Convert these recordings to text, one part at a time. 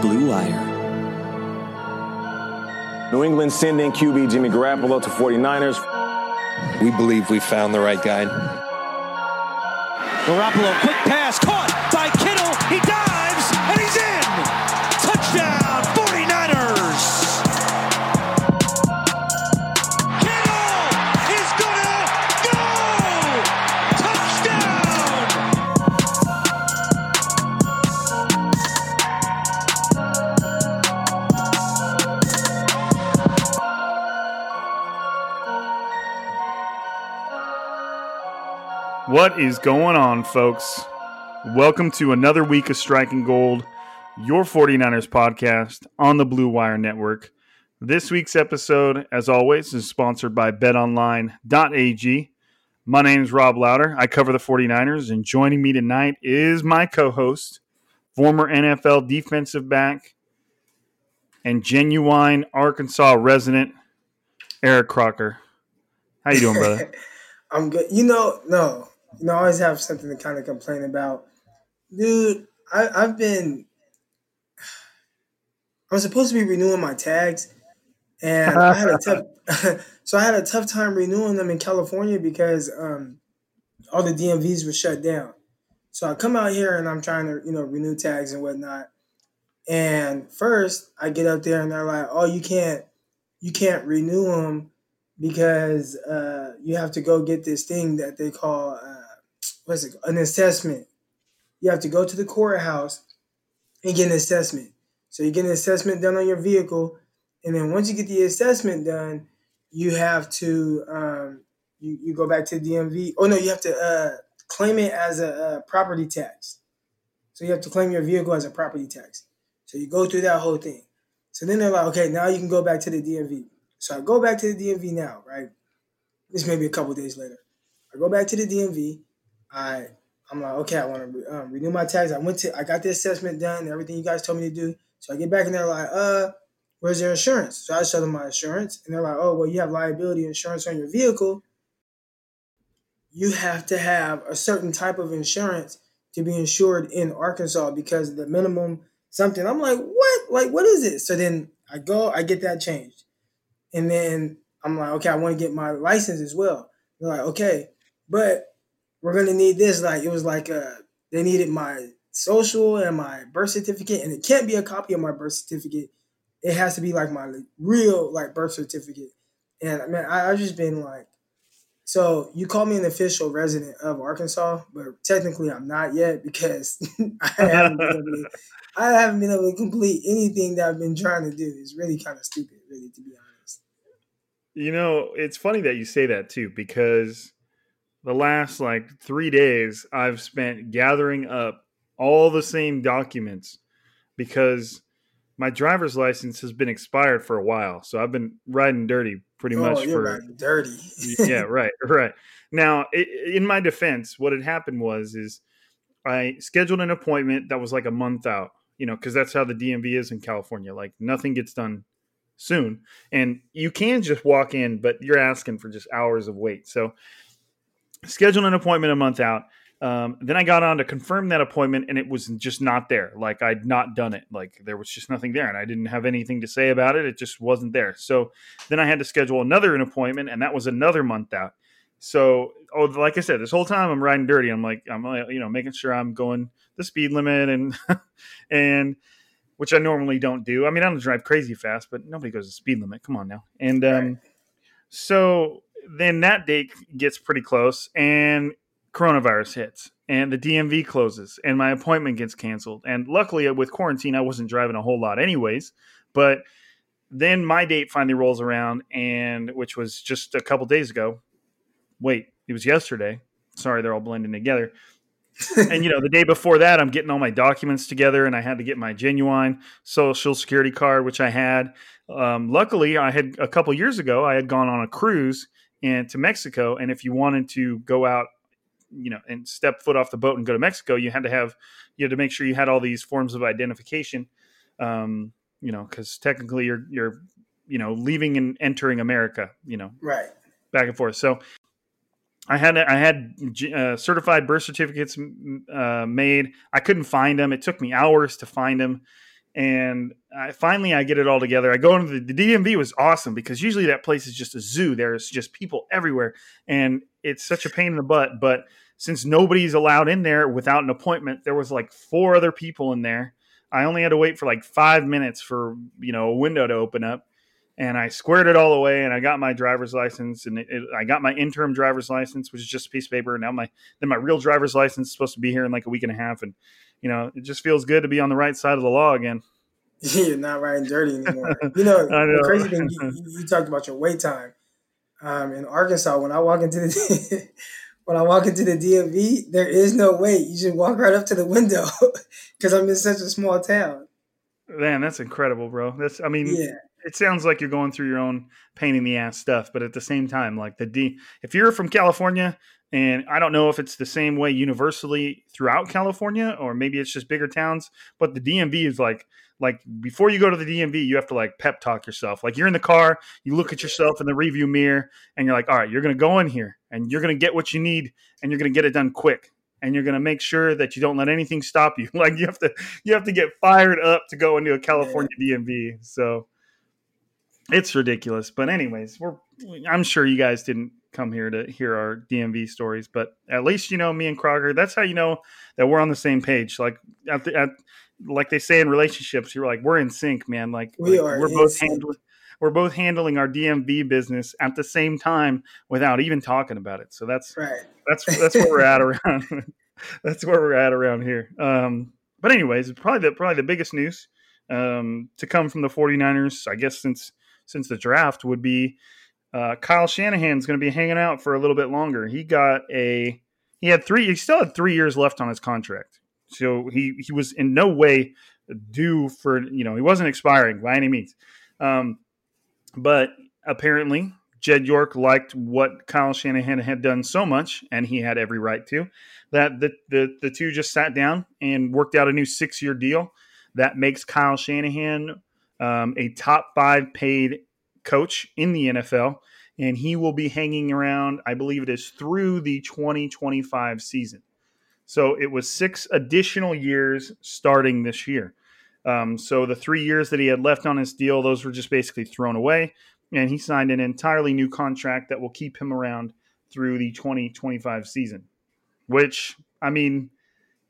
Blue Wire. New England sending QB Jimmy Garoppolo to 49ers. We believe we found the right guy. Garoppolo, quick pass, caught What is going on, folks? Welcome to another week of Striking Gold, your 49ers podcast on the Blue Wire Network. This week's episode, as always, is sponsored by betonline.ag. My name is Rob Louder. I cover the 49ers, and joining me tonight is my co host, former NFL defensive back, and genuine Arkansas resident, Eric Crocker. How you doing, brother? I'm good. You know, no, you know, I always have something to kind of complain about. Dude, I, I've been. I was supposed to be renewing my tags, and I had a tough. so I had a tough time renewing them in California because um, all the DMVs were shut down. So I come out here and I'm trying to, you know, renew tags and whatnot. And first, I get up there and they're like, "Oh, you can't, you can't renew them because uh, you have to go get this thing that they call uh, what's it an assessment. You have to go to the courthouse and get an assessment. So you get an assessment done on your vehicle, and then once you get the assessment done, you have to um, you you go back to the DMV. Oh no, you have to uh, claim it as a, a property tax. So you have to claim your vehicle as a property tax. So you go through that whole thing. So then they're like, okay, now you can go back to the DMV. So I go back to the DMV now, right? This may be a couple days later. I go back to the DMV. I I'm like, okay, I want to um, renew my tax. I went to, I got the assessment done, everything you guys told me to do. So I get back and they're like, uh, where's your insurance? So I show them my insurance, and they're like, oh, well, you have liability insurance on your vehicle. You have to have a certain type of insurance to be insured in Arkansas because the minimum something. I'm like, what? Like, what is it? So then I go, I get that changed. And then I'm like, okay, I want to get my license as well. They're like, okay, but we're gonna need this. Like, it was like uh they needed my social and my birth certificate, and it can't be a copy of my birth certificate. It has to be like my real like birth certificate. And I mean, I, I've just been like, so you call me an official resident of Arkansas, but technically I'm not yet because I haven't been able to, I haven't been able to complete anything that I've been trying to do. It's really kind of stupid, really, to be honest. You know, it's funny that you say that too, because the last like three days I've spent gathering up all the same documents because my driver's license has been expired for a while. So I've been riding dirty pretty Oh, much you're for dirty. yeah, right, right. Now, i in my defense, what had happened was is I scheduled an appointment that was like a month out, you know, because that's how the DMV is in California. Like nothing gets done soon, and you can just walk in, but you're asking for just hours of wait. So, scheduled an appointment a month out. Um, then I got on to confirm that appointment, and it was just not there. Like I'd not done it. Like there was just nothing there, and I didn't have anything to say about it. It just wasn't there. So then I had to schedule another an appointment, and that was another month out. So, oh, like I said, this whole time I'm riding dirty. I'm like, I'm uh, you know making sure I'm going the speed limit and and which I normally don't do. I mean, I don't drive crazy fast, but nobody goes the speed limit. Come on now. And um, Right. so then that date gets pretty close, and coronavirus hits, and the DMV closes, and my appointment gets canceled. And luckily, with quarantine, I wasn't driving a whole lot, anyways. But then my date finally rolls around, and which was just a couple days ago. Wait, it was yesterday. Sorry, they're all blending together. and you know, the day before that, I'm getting all my documents together, and I had to get my genuine social security card, which I had. Um, luckily, I had a couple years ago, I had gone on a cruise and to Mexico, and if you wanted to go out, you know, and step foot off the boat and go to Mexico, you had to have you had to make sure you had all these forms of identification. Um, you know, because technically you're you're you know leaving and entering America. You know, right. back and forth. So I had I had uh, certified birth certificates uh, made. I couldn't find them. It took me hours to find them, and I, finally I get it all together. I go into the, the DMV was awesome because usually that place is just a zoo. There's just people everywhere, and it's such a pain in the butt. But since nobody's allowed in there without an appointment, there was like four other people in there. I only had to wait for like five minutes for you know a window to open up and I squared it all away, and I got my driver's license, and it, it, I got my interim driver's license, which is just a piece of paper. And now my then my real driver's license is supposed to be here in like a week and a half, and you know it just feels good to be on the right side of the law again. You're not riding dirty anymore. You know, know. the crazy thing, you, you- you talked about your wait time. Um, in Arkansas, when I walk into the when I walk into the DMV, there is no wait. You just walk right up to the window because I'm in such a small town. Man, that's incredible, bro. That's I mean, Yeah, it sounds like you're going through your own pain in the ass stuff, but at the same time, like the D, if you're from California, and I don't know if it's the same way universally throughout California, or maybe it's just bigger towns, but the DMV is like, like before you go to the DMV, you have to like pep talk yourself. Like you're in the car, you look at yourself in the review mirror, and you're like, all right, you're gonna go in here, and you're gonna get what you need, and you're gonna get it done quick. And you're gonna make sure that you don't let anything stop you. Like you have to, you have to get fired up to go into a California DMV. So, it's ridiculous. But anyways, we're I'm sure you guys didn't come here to hear our DMV stories, but at least you know me and Crocker. That's how you know that we're on the same page. Like at, the, at like they say in relationships, you're like we're in sync, man. Like, We like, are we're both sync. handling we're both handling our DMV business at the same time without even talking about it. So that's right. that's that's where we're at around. that's where we're at around here. Um, but anyways, probably the probably the biggest news um, to come from the 49ers, I guess since since the draft would be uh, Kyle Shanahan's going to be hanging out for a little bit longer. He got a he had three he still had three years left on his contract, so he he was in no way due for you know he wasn't expiring by any means. Um, but apparently, Jed York liked what Kyle Shanahan had done so much, and he had every right to, that the, the, the two just sat down and worked out a new six year deal that makes Kyle Shanahan um, a top five paid coach in the NFL. And he will be hanging around, I believe it is through the 2025 season. So it was six additional years starting this year. Um, so the three years that he had left on his deal, those were just basically thrown away. And he signed an entirely new contract that will keep him around through the 2025 season. Which, I mean,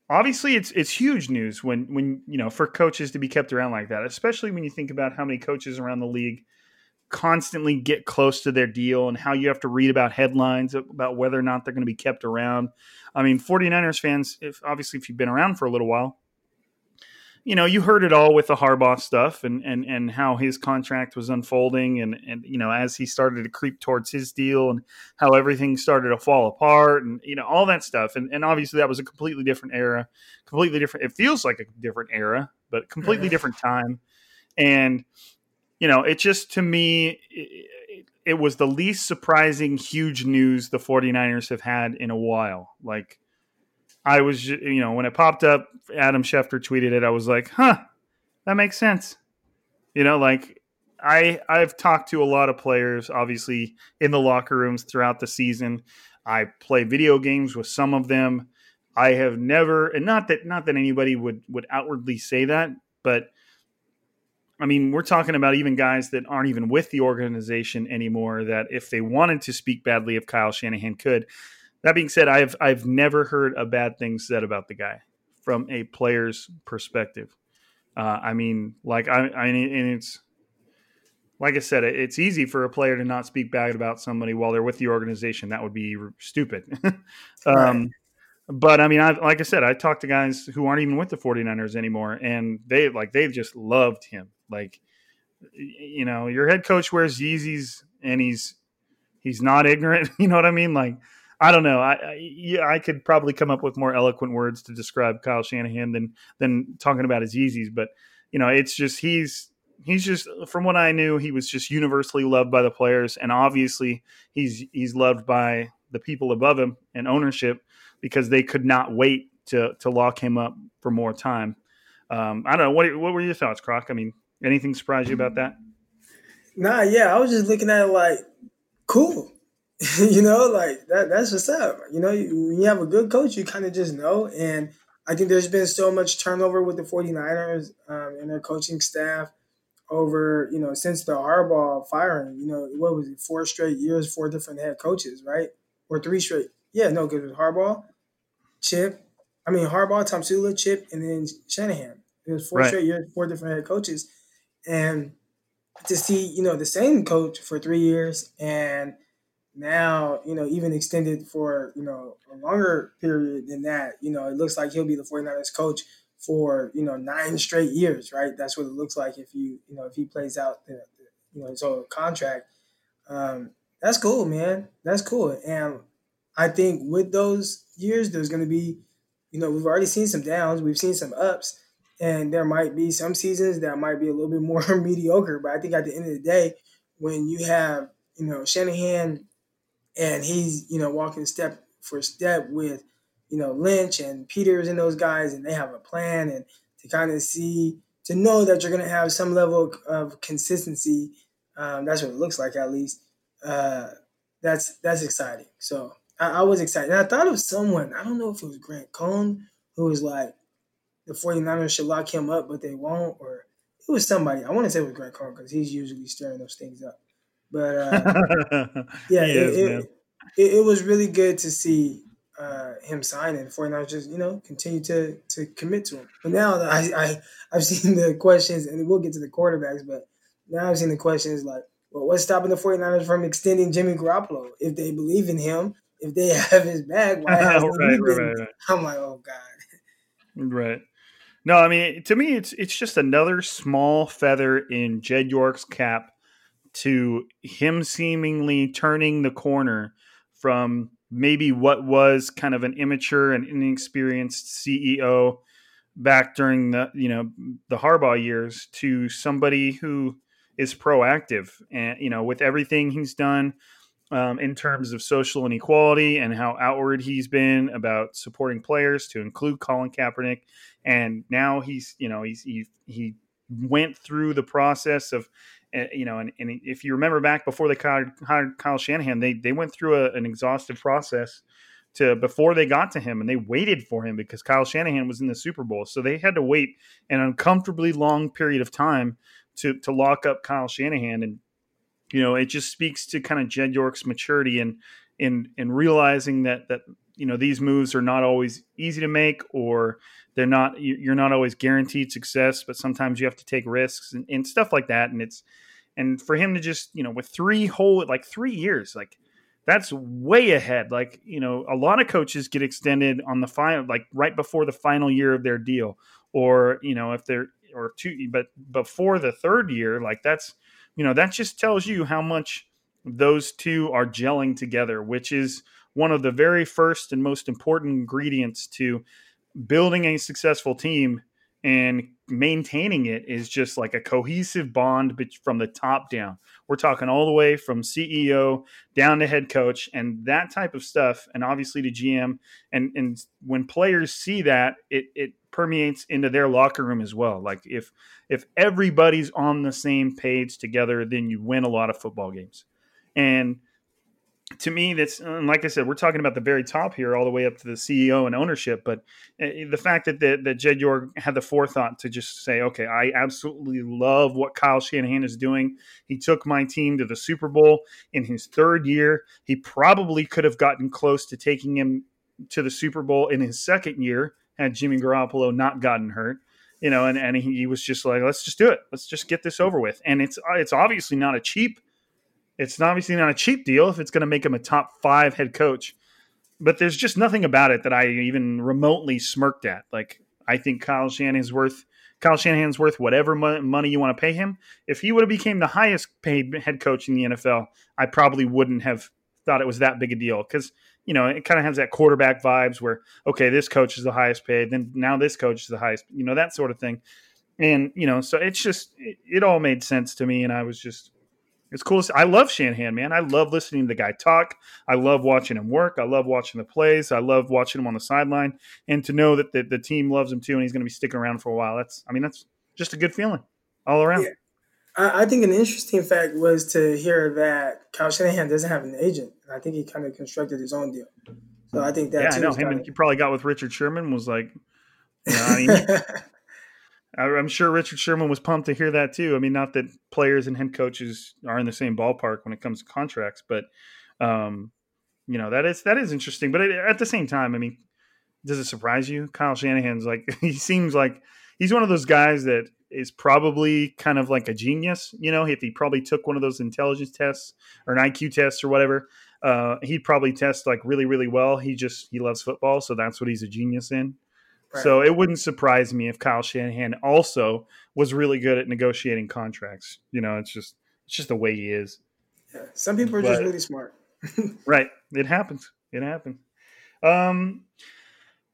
obviously it's it's huge news when when you know for coaches to be kept around like that, especially when you think about how many coaches around the league constantly get close to their deal and how you have to read about headlines about whether or not they're going to be kept around. I mean, 49ers fans, if obviously if you've been around for a little while, you know, you heard it all with the Harbaugh stuff and and and how his contract was unfolding, and and you know, as he started to creep towards his deal, and how everything started to fall apart, and you know, all that stuff, and and obviously that was a completely different era, completely different. It feels like a different era, but completely different time, and you know, it just to me. It, it was the least surprising huge news the 49ers have had in a while. Like I was, you know, when it popped up, Adam Schefter tweeted it. I was like, huh, that makes sense. You know, like I I've talked to a lot of players, obviously in the locker rooms throughout the season. I play video games with some of them. I have never, and not that not that anybody would would outwardly say that, but I mean, we're talking about even guys that aren't even with the organization anymore. That if they wanted to speak badly of Kyle Shanahan, could. That being said, I've I've never heard a bad thing said about the guy from a player's perspective. Uh, I mean, like I, I and it's like I said, it's easy for a player to not speak bad about somebody while they're with the organization. That would be stupid. um, right. But I mean, I like I said, I talked to guys who aren't even with the 49ers anymore, and they like they've just loved him. Like, you know, your head coach wears Yeezys and he's he's not ignorant. You know what I mean? Like I don't know. I, I, yeah, I could probably come up with more eloquent words to describe Kyle Shanahan than than talking about his Yeezys, but you know, it's just he's he's just from what I knew, he was just universally loved by the players, and obviously he's he's loved by the people above him and ownership because they could not wait to to lock him up for more time. Um, I don't know what what were your thoughts, Croc? I mean, anything surprise you about that? Nah, yeah, I was just looking at it like, cool. you know, like that that's what's up. You know, you, when you have a good coach, you kind of just know. And I think there's been so much turnover with the 49ers um, and their coaching staff over, you know, since the Harbaugh firing, you know, what was it, four straight years, four different head coaches, right? Or three straight. Yeah, no, because it was Harbaugh, Chip, I mean, Harbaugh, Tomsula, Chip, and then Shanahan. It was four right. straight years, four different head coaches. And to see, you know, the same coach for three years and now, you know, even extended for, you know, a longer period than that, you know, it looks like he'll be the 49ers coach for, you know, nine straight years, right? That's what it looks like if you, you know, if he plays out, the, you know, his whole contract. Um, that's cool, man. That's cool. And I think with those years, there's going to be, you know, we've already seen some downs, we've seen some ups, and there might be some seasons that might be a little bit more mediocre. But I think at the end of the day, when you have, you know, Shanahan and he's you know walking step for step with you know Lynch and Peters and those guys, and they have a plan and to kind of see to know that you're going to have some level of consistency. Um, that's what it looks like, at least. Uh, that's that's exciting. So I, I, was excited. And I thought of someone. I don't know if it was Grant Cohn who was like, the 49ers should lock him up, but they won't. Or it was somebody. I want to say it was Grant Cohn because he's usually stirring those things up. But uh, yeah, it, is, it, it, it, was really good to see uh, him sign and 49ers just, you know, continue to to commit to him. But now I, I, I've seen the questions, and we'll get to the quarterbacks, but now I've seen the questions like, well, what's stopping the 49ers from extending Jimmy Garoppolo? If they believe in him, if they have his back, why hasn't right, he been? Right, right. I'm like, oh, God. Right. No, I mean, to me, it's it's just another small feather in Jed York's cap to him seemingly turning the corner from maybe what was kind of an immature and inexperienced CEO back during the you know the Harbaugh years to somebody who is proactive and you know with everything he's done um, in terms of social inequality and how outward he's been about supporting players to include Colin Kaepernick. And now he's you know he's he he went through the process of you know, and, and if you remember back before they hired Kyle Shanahan, they they went through a, an exhaustive process to before they got to him, and they waited for him because Kyle Shanahan was in the Super Bowl, so they had to wait an uncomfortably long period of time to to lock up Kyle Shanahan, and you know, it just speaks to kind of Jed York's maturity and and and realizing that that you know these moves are not always easy to make or they're not you're not always guaranteed success but sometimes you have to take risks and, and stuff like that. And it's and for him to just you know with three whole like three years like that's way ahead. Like you know a lot of coaches get extended on the final like right before the final year of their deal or you know if they're or two, but before the third year, like that's you know that just tells you how much those two are gelling together, which is one of the very first and most important ingredients to building a successful team and maintaining it is just like a cohesive bond from the top down. We're talking all the way from CEO down to head coach and that type of stuff, and obviously to GM. And and when players see that, it it permeates into their locker room as well. Like if if everybody's on the same page together, then you win a lot of football games. And to me, that's like I said, we're talking about the very top here, all the way up to the CEO and ownership. But eh, the fact that that, that Jed York had the forethought to just say, "Okay, I absolutely love what Kyle Shanahan is doing. He took my team to the Super Bowl in his third year. He probably could have gotten close to taking him to the Super Bowl in his second year had Jimmy Garoppolo not gotten hurt." You know, and, and he, he was just like, let's just do it. Let's just get this over with. And it's it's obviously not a cheap it's obviously not a cheap deal if it's going to make him a top five head coach. But there's just nothing about it that I even remotely smirked at. Like I think Kyle Shanahan's worth Kyle Shanahan's worth whatever money you want to pay him. If he would have became the highest paid head coach in the NFL, I probably wouldn't have thought it was that big a deal because you know it kind of has that quarterback vibes where okay, this coach is the highest paid, then now this coach is the highest, you know that sort of thing. And you know, so it's just it, it all made sense to me, and I was just it's cool. I love Shanahan, man. I love listening to the guy talk. I love watching him work. I love watching the plays. I love watching him on the sideline. And to know that the, the team loves him too and he's going to be sticking around for a while, that's, I mean, that's just a good feeling all around. Yeah. I, I think an interesting fact was to hear that Kyle Shanahan doesn't have an agent. I think he kind of constructed his own deal. So I think that yeah, I know him. And he probably got with Richard Sherman. Was like, you know, I mean, I'm sure Richard Sherman was pumped to hear that too. I mean, not that players and head coaches are in the same ballpark when it comes to contracts, but um, you know that is that is interesting. But at the same time, I mean, does it surprise you? Kyle Shanahan's like he seems like he's one of those guys that is probably kind of like a genius. You know, if he probably took one of those intelligence tests or an IQ test or whatever, uh, he'd probably test like really, really well. He just he loves football, so that's what he's a genius in. So it wouldn't surprise me if Kyle Shanahan also was really good at negotiating contracts. You know, it's just it's just the way he is. Yeah. Some people are but, just really smart. right. It happens. It happens. Um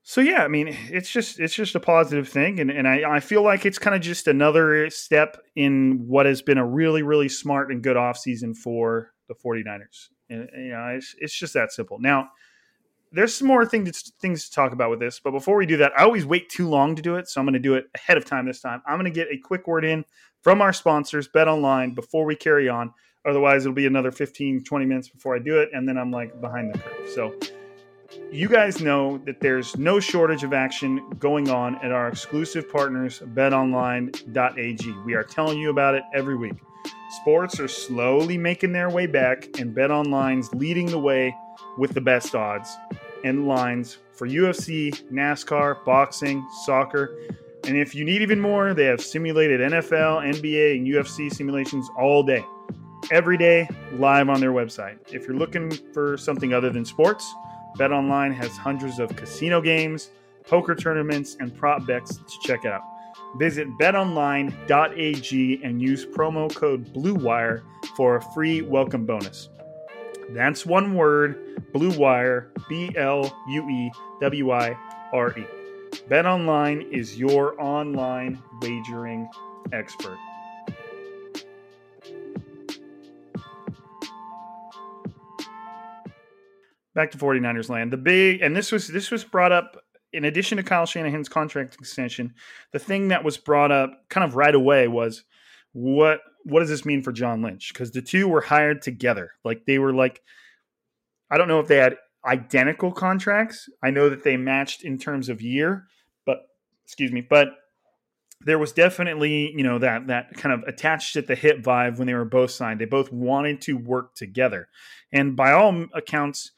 so yeah, I mean, it's just it's just a positive thing, and, and I, I feel like it's kind of just another step in what has been a really really smart and good offseason for the 49ers. And you know, it's, it's just that simple. Now, there's some more things things to talk about with this, but before we do that, I always wait too long to do it, so I'm going to do it ahead of time this time. I'm going to get a quick word in from our sponsors, Bet Online, before we carry on. Otherwise, it'll be another 15, 20 minutes before I do it, and then I'm like behind the curve. So, you guys know that there's no shortage of action going on at our exclusive partners, betonline.ag. We are telling you about it every week. Sports are slowly making their way back, and BetOnline's leading the way with the best odds and lines for UFC, NASCAR, boxing, soccer. And if you need even more, they have simulated NFL, NBA, and UFC simulations all day, every day, live on their website. If you're looking for something other than sports, BetOnline has hundreds of casino games, poker tournaments, and prop bets to check out. Visit betonline.ag and use promo code BLUEWIRE for a free welcome bonus. That's one word, Blue Wire, B L U E W I R E. BetOnline is your online wagering expert. Back to 49ers land. The big and this was this was brought up in addition to Kyle Shanahan's contract extension, the thing that was brought up kind of right away was what what does this mean for John Lynch? Because the two were hired together. Like they were like, I don't know if they had identical contracts. I know that they matched in terms of year, but excuse me, but there was definitely you know that that kind of attached at the hip vibe when they were both signed. They both wanted to work together, and by all accounts,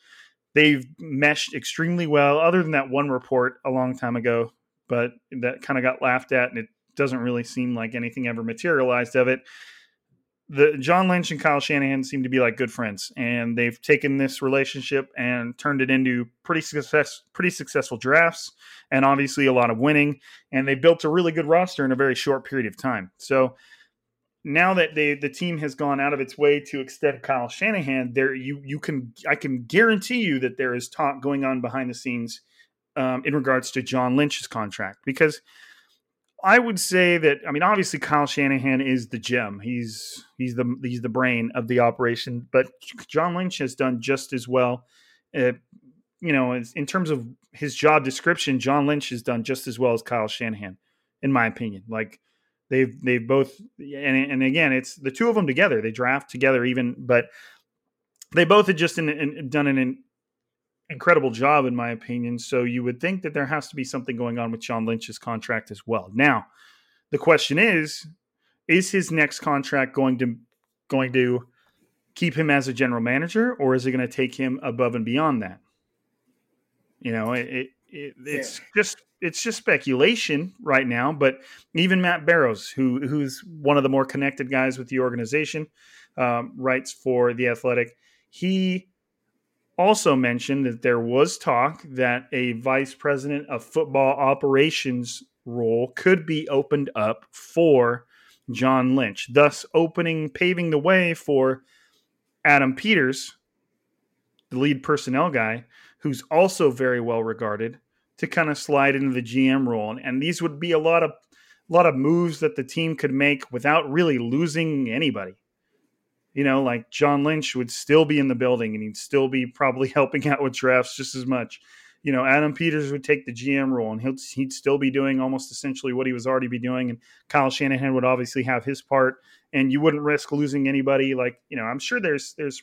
they've meshed extremely well. Other than that one report a long time ago, but that kind of got laughed at, and it doesn't really seem like anything ever materialized of it the John Lynch and Kyle Shanahan seem to be like good friends, and they've taken this relationship and turned it into pretty success, pretty successful drafts, and obviously a lot of winning. And they built a really good roster in a very short period of time. So now that they the team has gone out of its way to extend Kyle Shanahan, there you you can I can guarantee you that there is talk going on behind the scenes um, in regards to John Lynch's contract because I would say that I mean obviously Kyle Shanahan is the gem. He's he's the he's the brain of the operation, but John Lynch has done just as well. Uh, you know, in terms of his job description, John Lynch has done just as well as Kyle Shanahan, in my opinion. Like they've they've both and and again, it's the two of them together. They draft together, even, but they both had just in, in, done an incredible job, in my opinion. So you would think that there has to be something going on with John Lynch's contract as well. Now, the question is, is his next contract going to going to keep him as a general manager, or is it going to take him above and beyond that? You know, it, it, it it's yeah. just it's just speculation right now. But even Matt Barrows, who who's one of the more connected guys with the organization, um, writes for the Athletic. He also mentioned that there was talk that a vice president of football operations role could be opened up for John Lynch, thus opening, paving the way for Adam Peters, the lead personnel guy, who's also very well regarded, to kind of slide into the GM role. And these would be a lot of a lot of moves that the team could make without really losing anybody you know, like John Lynch would still be in the building and he'd still be probably helping out with drafts just as much. You know, Adam Peters would take the GM role and he'd, he'd still be doing almost essentially what he was already be doing. And Kyle Shanahan would obviously have his part and you wouldn't risk losing anybody. Like, you know, I'm sure there's, there's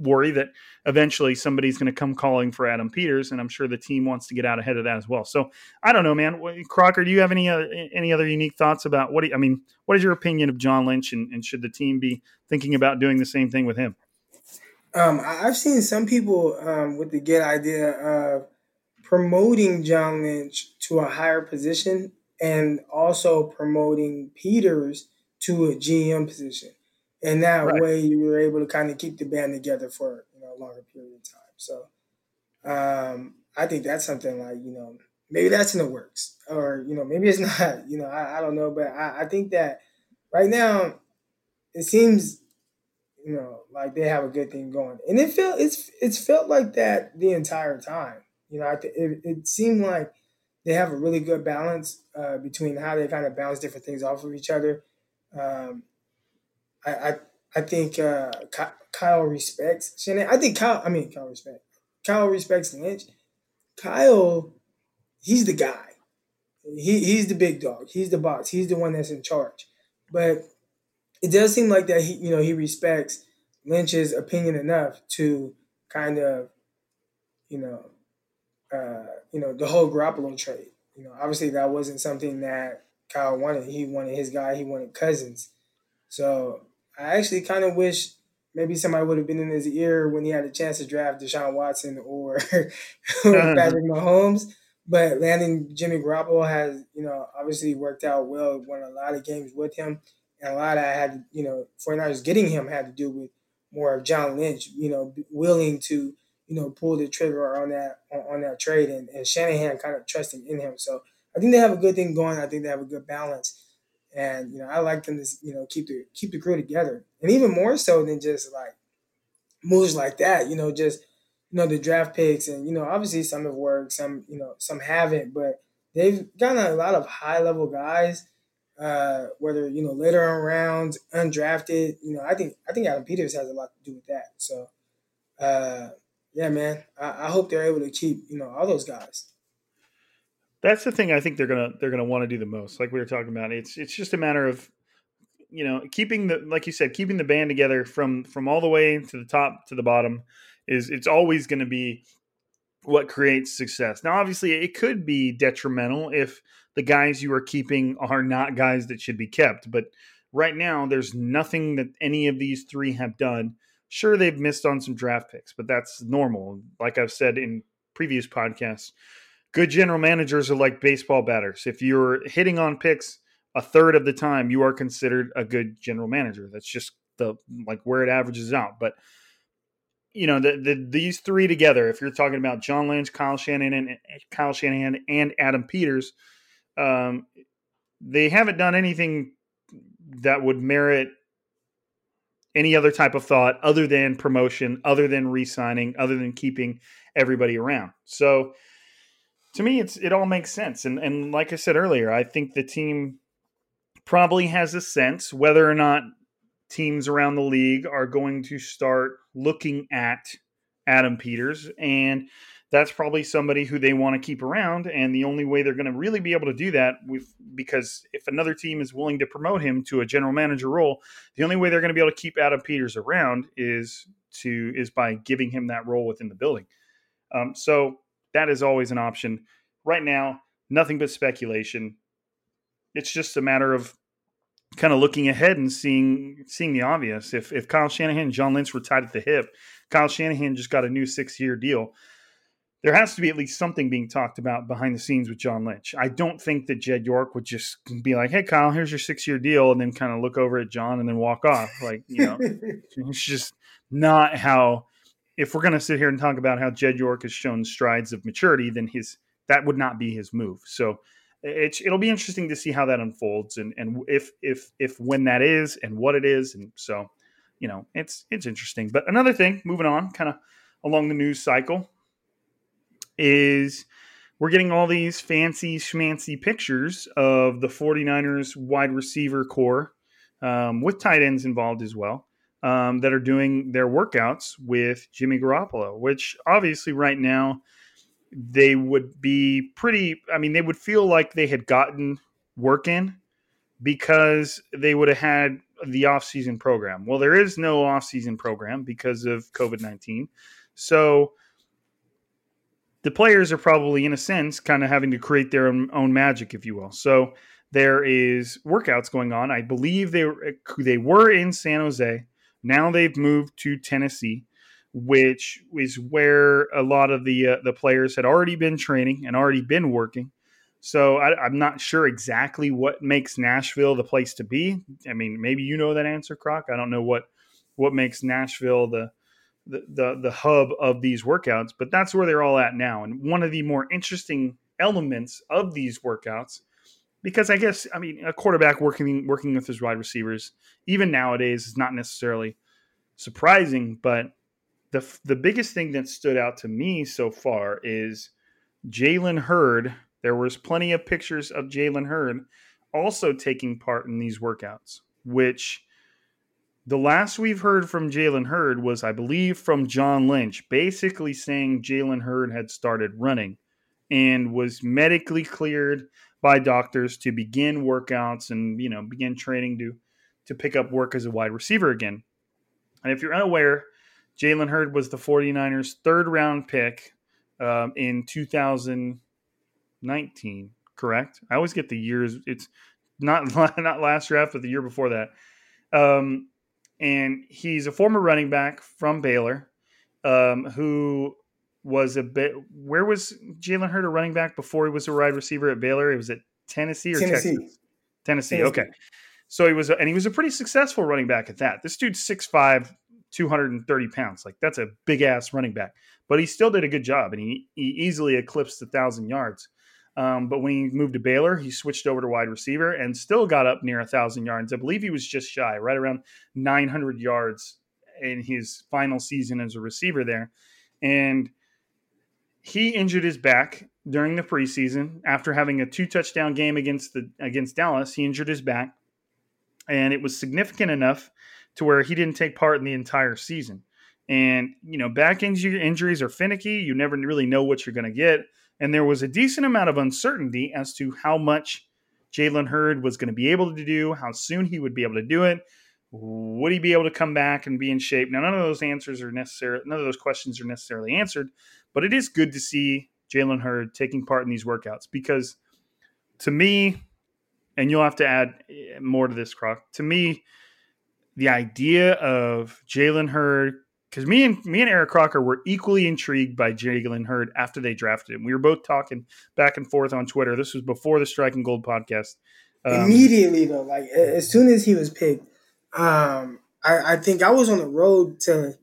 worry that eventually somebody's going to come calling for Adam Peters, and I'm sure the team wants to get out ahead of that as well. So I don't know, man. Crocker, do you have any uh, any other unique thoughts about what? You, I mean, what is your opinion of John Lynch, and, and, should the team be thinking about doing the same thing with him? Um, I've seen some people um, with the good idea of promoting John Lynch to a higher position and also promoting Peters to a GM position and that right. way you were able to kind of keep the band together for you know a longer period of time. So um, I think that's something like you know maybe that's in the works, or you know maybe it's not. You know I, I don't know, but I, I think that right now it seems you know like they have a good thing going, and it felt it's it's felt like that the entire time. You know, I th- it, it seemed like they have a really good balance uh, between how they kind of bounce different things off of each other. Um, I I, I think uh, Kyle respects Shannon. I think Kyle. I mean, Kyle respect. Kyle respects Lynch. Kyle, he's the guy. He he's the big dog. He's the boss. He's the one that's in charge. But it does seem like that he you know he respects Lynch's opinion enough to kind of you know uh, you know the whole Garoppolo trade. You know, obviously that wasn't something that Kyle wanted. He wanted his guy. He wanted Cousins. So I actually kind of wish maybe somebody would have been in his ear when he had a chance to draft Deshaun Watson or, Patrick Mahomes. But landing Jimmy Garoppolo has, you know, obviously worked out well. Won a lot of games with him. And a lot of that had, you know, 49ers getting him had to do with more of John Lynch, you know, willing to, you know, pull the trigger on that on, on that trade and, and Shanahan kind of trusting in him. So I think they have a good thing going. I think they have a good balance. And you know, I like them to you know keep the keep the crew together, and even more so than just like moves like that. You know, just you know the draft picks, and you know, obviously some have worked, some you know, some haven't, but they've gotten a lot of high level guys. Uh, whether you know later on rounds, undrafted, you know, I think I think Adam Peters has a lot to do with that. So, uh, yeah, man, I, I hope they're able to keep you know all those guys. That's the thing I think they're gonna they're gonna want to do the most. Like we were talking about, it's it's just a matter of you know keeping the like you said keeping the band together from from all the way to the top to the bottom is it's always going to be what creates success. Now, obviously, it could be detrimental if the guys you are keeping are not guys that should be kept. But right now, there's nothing that any of these three have done. Sure, they've missed on some draft picks, but that's normal. Like I've said in previous podcasts, good general managers are like baseball batters. If you're hitting on picks a third of the time you are considered a good general manager. That's just the like where it averages out. But you know, the, the these three together, if you're talking about John Lynch, Kyle Shanahan, and Kyle Shanahan and Adam Peters, um, they haven't done anything that would merit any other type of thought other than promotion, other than re-signing, other than keeping everybody around. So to me, it's it all makes sense. And and like I said earlier, I think the team probably has a sense whether or not teams around the league are going to start looking at Adam Peters. And that's probably somebody who they want to keep around. And the only way they're going to really be able to do that because if another team is willing to promote him to a general manager role the only way they're going to be able to keep adam peters around is to is by giving him that role within the building. Um, so that is always an option right now nothing but speculation it's just a matter of kind of looking ahead and seeing seeing the obvious if if kyle shanahan and john lynch were tied at the hip kyle shanahan just got a new six year deal there has to be at least something being talked about behind the scenes with John Lynch. I don't think that Jed York would just be like, "Hey, Kyle, here's your six year deal," and then kind of look over at John and then walk off. Like, you know, it's just not how. If we're going to sit here and talk about how Jed York has shown strides of maturity, then his that would not be his move. So it's it'll be interesting to see how that unfolds and and if if if when that is and what it is, and so you know, it's it's interesting. But another thing, moving on, kind of along the news cycle is we're getting all these fancy schmancy pictures of the 49ers wide receiver corps um, with tight ends involved as well um, that are doing their workouts with Jimmy Garoppolo, which obviously right now they would be pretty, I mean, they would feel like they had gotten work in because they would have had the offseason program. Well, there is no offseason program because of COVID 19. So, the players are probably, in a sense, kind of having to create their own, own magic, if you will. So there is workouts going on. I believe they they were in San Jose. Now they've moved to Tennessee, which is where a lot of the uh, the players had already been training and already been working. So I, am not sure exactly what makes Nashville the place to be. I mean, maybe you know that answer, Croc. I don't know what what makes Nashville the the, the the hub of these workouts, but that's where they're all at now. And one of the more interesting elements of these workouts, because I guess I mean a quarterback working working with his wide receivers, even nowadays, is not necessarily surprising. But the the biggest thing that stood out to me so far is Jalen Hurd. There was plenty of pictures of Jalen Hurd also taking part in these workouts, which the last we've heard from Jalen Hurd was, I believe, from John Lynch, basically saying Jalen Hurd had started running and was medically cleared by doctors to begin workouts and you know begin training to to pick up work as a wide receiver again. And if you're unaware, Jalen Hurd was the 49ers' third round pick um, in 2019. Correct? I always get the years. It's not not last draft, but the year before that. Um, and he's a former running back from Baylor, um, who was a bit. Where was Jalen Hurd a running back before he was a wide receiver at Baylor? It was at Tennessee or Tennessee. Texas? Tennessee. Tennessee. Okay. So he was, a, and he was a pretty successful running back at that. This dude's 6'5", 230 pounds. Like that's a big ass running back, but he still did a good job, and he, he easily eclipsed a thousand yards. Um, but when he moved to Baylor, he switched over to wide receiver and still got up near a thousand yards. I believe he was just shy, right around 900 yards in his final season as a receiver there. And he injured his back during the preseason after having a two touchdown game against the against Dallas. He injured his back, and it was significant enough to where he didn't take part in the entire season. And you know, back injury, injuries are finicky. You never really know what you're going to get and there was a decent amount of uncertainty as to how much Jalen Hurd was going to be able to do, how soon he would be able to do it. Would he be able to come back and be in shape? Now, none of those answers are necessary. None of those questions are necessarily answered, but it is good to see Jalen Hurd taking part in these workouts because, to me, and you'll have to add eh, more to this, Croc. To me, the idea of Jalen Hurd because me and me and Eric Crocker were equally intrigued by Jalen Hurd after they drafted him. We were both talking back and forth on Twitter. This was before the Striking Gold podcast. Um, Immediately though, like as soon as he was picked, um, I, I think I was on the road to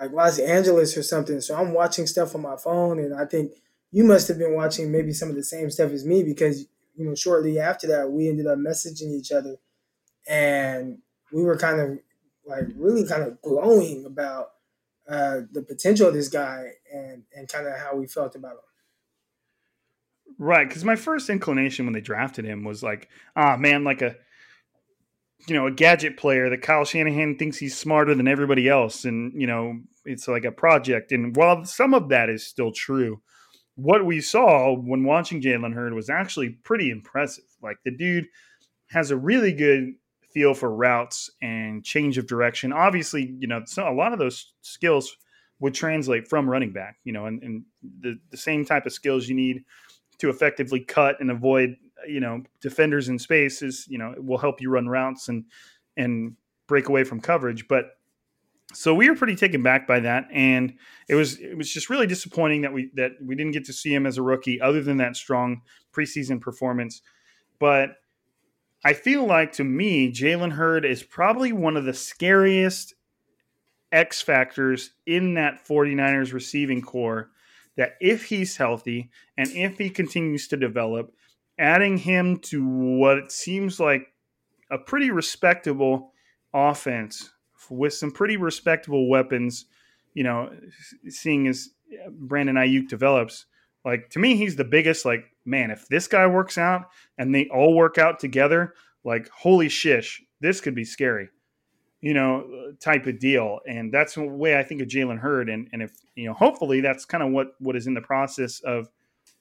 like Los Angeles or something. So I'm watching stuff on my phone, and I think you must have been watching maybe some of the same stuff as me because you know shortly after that we ended up messaging each other, and we were kind of like really kind of glowing about uh, the potential of this guy and and kind of how we felt about him. Right, because my first inclination when they drafted him was like, ah, man, like a you know a gadget player that Kyle Shanahan thinks he's smarter than everybody else, and you know it's like a project. And while some of that is still true, what we saw when watching Jalen Hurd was actually pretty impressive. Like the dude has a really good feel for routes and change of direction. Obviously, you know, so a lot of those skills would translate from running back, you know, and, and the, the same type of skills you need to effectively cut and avoid, you know, defenders in space is, you know, will help you run routes and and break away from coverage. But so we were pretty taken back by that, and it was it was just really disappointing that we that we didn't get to see him as a rookie, other than that strong preseason performance. But I feel like to me, Jalen Hurd is probably one of the scariest X factors in that 49ers receiving corps. That if he's healthy and if he continues to develop, adding him to what it seems like a pretty respectable offense with some pretty respectable weapons, you know, seeing as Brandon Aiyuk develops, like to me, he's the biggest. Like, man, if this guy works out and they all work out together, like holy shish, this could be scary, you know, type of deal. And that's the way I think of Jalen Hurd. And and if you know, hopefully, that's kind of what what is in the process of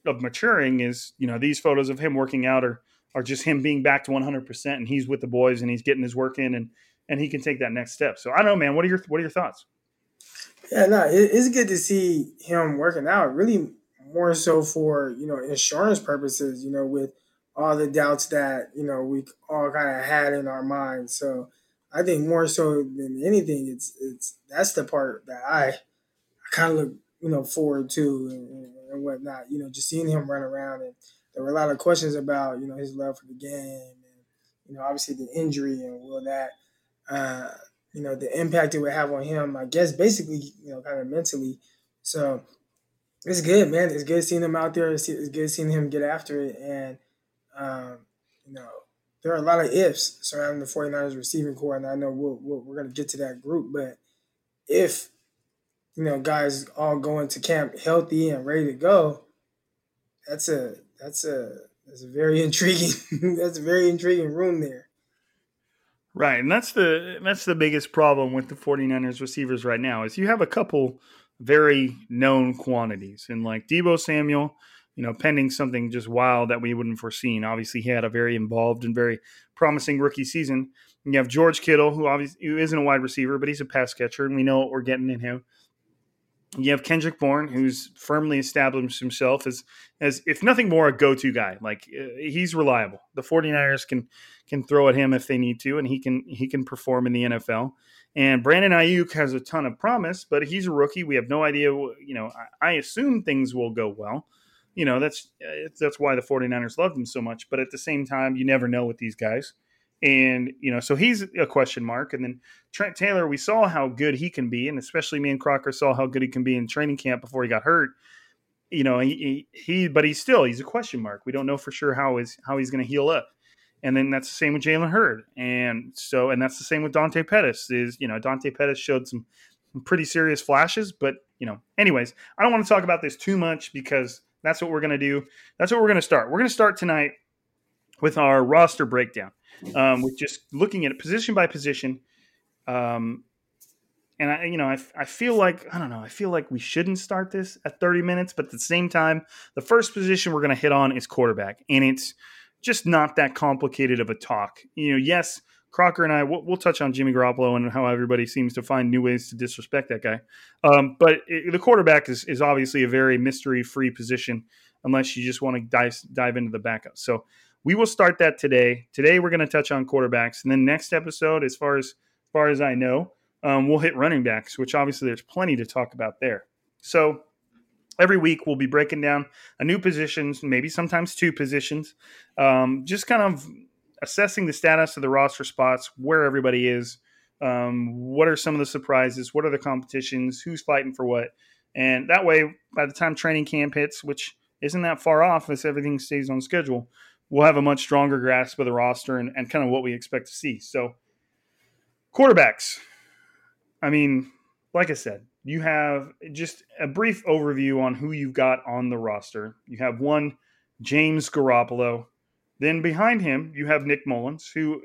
of maturing is you know these photos of him working out are are just him being back to 100 percent and he's with the boys and he's getting his work in and and he can take that next step. So I don't know, man. What are your what are your thoughts? Yeah, no, it's good to see him working out. Really, more so for you know insurance purposes. You know, with all the doubts that you know we all kind of had in our minds. So I think more so than anything, it's it's that's the part that I, I kind of look you know forward to and, whatnot. You know, just seeing him run around and there were a lot of questions about you know his love for the game and you know obviously the injury and will that uh, you know the impact it would have on him. I guess basically you know kind of mentally. So it's good, man. It's good seeing him out there. It's, good seeing him get after it and um, you know, there are a lot of ifs surrounding the 49ers receiving corps, and I know we we we're going to get to that group, but if, you know, guys all going to camp healthy and ready to go, that's a, that's a, that's a very intriguing, that's a very intriguing room there. Right, and that's the that's the biggest problem with the 49ers receivers right now is you have a couple very known quantities and like Deebo Samuel – you know, pending something just wild that we wouldn't foreseen. Obviously, he had a very involved and very promising rookie season. And you have George Kittle, who obviously who isn't a wide receiver, but he's a pass catcher, and we know what we're getting in him. You have Kendrick Bourne, who's firmly established himself as, as if nothing more, a go-to guy. Like uh, he's reliable. The 49ers can can throw at him if they need to, and he can he can perform in the NFL. And Brandon Aiyuk has a ton of promise, but he's a rookie. We have no idea. You know, I, I assume things will go well you know that's that's why the 49ers love him so much but at the same time you never know with these guys and you know so he's a question mark. And then trent taylor we saw how good he can be. And especially me and crocker saw how good he can be in training camp before he got hurt. You know he, he but he's still he's a question mark. We don't know for sure how is how he's going to heal up. And then that's the same with jalen hurd. And so and that's the same with dante pettis is you know dante pettis showed some pretty serious flashes but you know anyways i don't want to talk about this too much because that's what we're going to do. That's what we're going to start. We're going to start tonight with our roster breakdown, um, with just looking at it position by position. Um, and I, you know, I, I feel like I don't know. I feel like we shouldn't start this at 30 minutes, but at the same time, the first position we're going to hit on is quarterback, and it's just not that complicated of a talk. You know, yes, Crocker and I, we'll, we'll, touch on Jimmy Garoppolo and how everybody seems to find new ways to disrespect that guy. Um, but it, the quarterback is, is obviously a very mystery free position unless you just want to dive, dive into the backup. So we will start that today. Today we're going to touch on quarterbacks, and then next episode, as far as, as far as I know, um, we'll hit running backs, which obviously there's plenty to talk about there. So every week we'll be breaking down a new positions, maybe sometimes two positions, um, just kind of assessing the status of the roster spots, where everybody is, um, what are some of the surprises, what are the competitions, who's fighting for what, and that way, by the time training camp hits, which isn't that far off as everything stays on schedule, we'll have a much stronger grasp of the roster and, and kind of what we expect to see. So, quarterbacks. I mean, like I said, you have just a brief overview on who you've got on the roster. You have one, James Garoppolo. Then behind him, you have Nick Mullens, who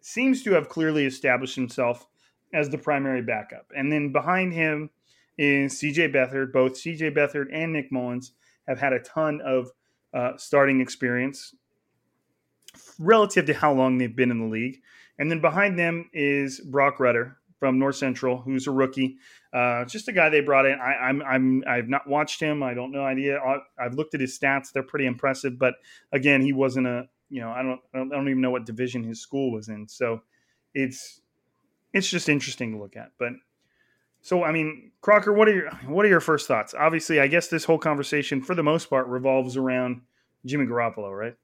seems to have clearly established himself as the primary backup. And then behind him is CJ Beathard. Both CJ Beathard and Nick Mullens have had a ton of uh, starting experience relative to how long they've been in the league. And then behind them is Broc Rutter from North Central, who's a rookie. Uh, just a guy they brought in. I, I'm I'm I've not watched him. I don't know idea. I've looked at his stats; they're pretty impressive. But again, he wasn't a you know I don't I don't, I don't even know what division his school was in. So it's it's just interesting to look at. But so I mean, Crocker, what are your what are your first thoughts? Obviously, I guess this whole conversation, for the most part, revolves around Jimmy Garoppolo, right?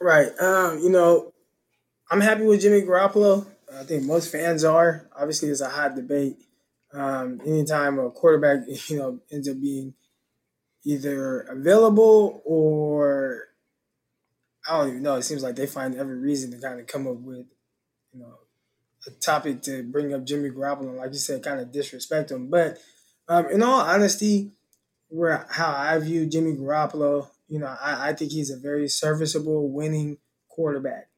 Right. Um, you know, I'm happy with Jimmy Garoppolo. I think most fans are. Obviously, it's a hot debate. Um, anytime a quarterback, you know, ends up being either available or I don't even know. It seems like they find every reason to kind of come up with, you know, topic to bring up Jimmy Garoppolo, like you said, kind of disrespect him. But um, in all honesty, where how I view Jimmy Garoppolo, you know, I, I think he's a very serviceable, winning quarterback,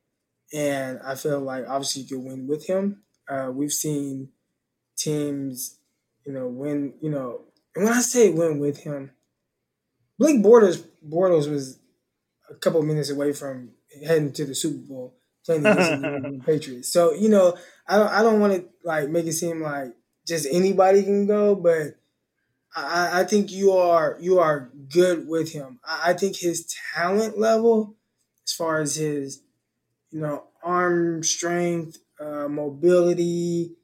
and I feel like obviously you could win with him. Uh, we've seen teams, you know, win. You know, and when I say win with him, Blake Bortles Bortles was a couple minutes away from heading to the Super Bowl playing the Patriots. So you know, I don't I don't want to like make it seem like just anybody can go, but I, I think you are you are good with him. I, I think his talent level, as far as his, you know, arm strength, uh, mobility,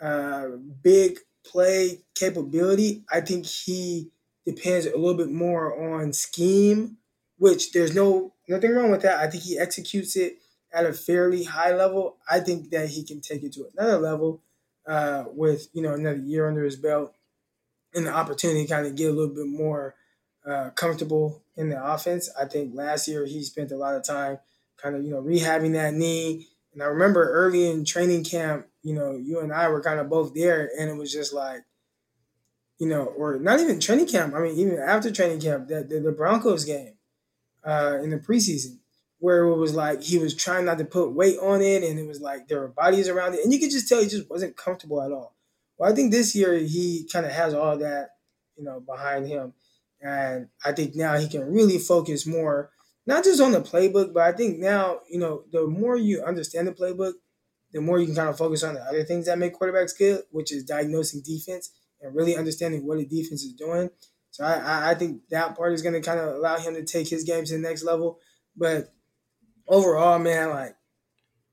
uh, big play capability, I think he depends a little bit more on scheme, which there's no nothing wrong with that. I think he executes it at a fairly high level. I think that he can take it to another level uh, with you know another year under his belt and the opportunity to kind of get a little bit more uh, comfortable in the offense. I think last year he spent a lot of time kind of you know rehabbing that knee. And I remember early in training camp, you know, you and I were kind of both there, and it was just like, you know, or not even training camp. I mean, even after training camp, the the, the Broncos game uh, in the preseason where it was like he was trying not to put weight on it and it was like there were bodies around it and you could just tell he just wasn't comfortable at all. Well, I think this year he kind of has all that, you know, behind him. And I think now he can really focus more, not just on the playbook, but I think now, you know, the more you understand the playbook, the more you can kind of focus on the other things that make quarterbacks good, which is diagnosing defense and really understanding what the defense is doing. So I, I think that part is going to kind of allow him to take his game to the next level. But overall, man, like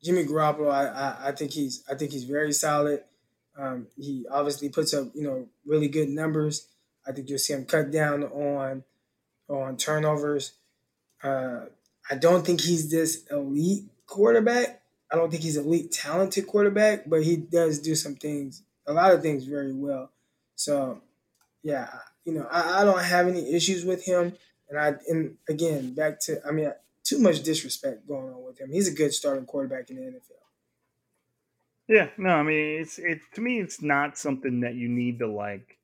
Jimmy Garoppolo, I, I, I think he's I think he's very solid. Um, he obviously puts up you know really good numbers. I think you'll see him cut down on on turnovers. Uh, I don't think he's this elite quarterback. I don't think he's elite talented quarterback, but he does do some things, a lot of things very well. So, yeah, you know, I, I don't have any issues with him. And I, and again, back to, I mean, too much disrespect going on with him. He's a good starting quarterback in the NFL. Yeah, no, I mean it's it to me it's not something that you need to like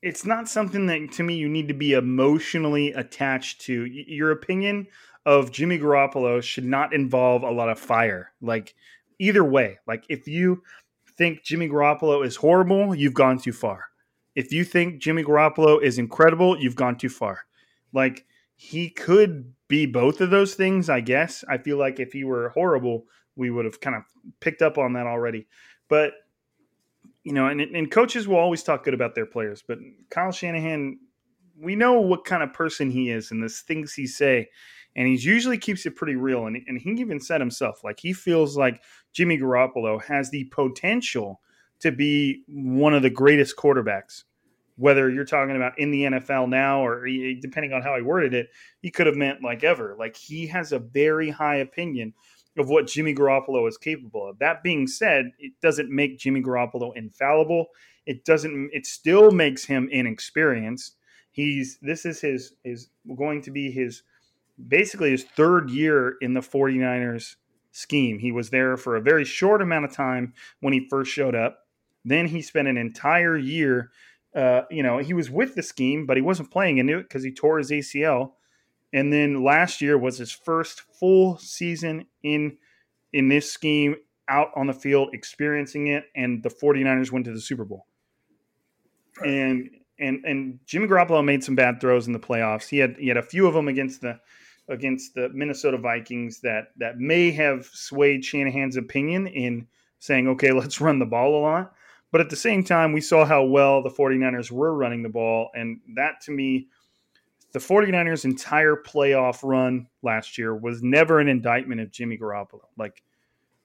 it's not something that to me you need to be emotionally attached to. Your opinion of Jimmy Garoppolo should not involve a lot of fire. Like either way, like if you think Jimmy Garoppolo is horrible, you've gone too far. If you think Jimmy Garoppolo is incredible, you've gone too far. Like he could be both of those things, I guess. I feel like if he were horrible, we would have kind of picked up on that already. But you know, and, and coaches will always talk good about their players, but Kyle Shanahan, we know what kind of person he is and the things he say, and he usually keeps it pretty real. And, and he even said himself, like he feels like Jimmy Garoppolo has the potential to be one of the greatest quarterbacks whether you're talking about in the NFL now or eh, eh, depending on how he worded it, he could have meant like ever. Like he has a very high opinion of what Jimmy Garoppolo is capable of. That being said, it doesn't make Jimmy Garoppolo infallible. It doesn't it still makes him inexperienced. He's this is his is going to be his basically his third year in the 49ers scheme. He was there for a very short amount of time when he first showed up. Then he spent an entire year uh, you know, he was with the scheme, but he wasn't playing into it because he tore his ACL. And then last year was his first full season in in this scheme out on the field experiencing it and the 49ers went to the Super Bowl. And and and Jimmy Garoppolo made some bad throws in the playoffs. He had he had a few of them against the against the Minnesota Vikings that that may have swayed Shanahan's opinion in saying, okay, let's run the ball a lot. But at the same time, we saw how well the 49ers were running the ball. And that to me, the 49ers' entire playoff run last year was never an indictment of Jimmy Garoppolo. Like,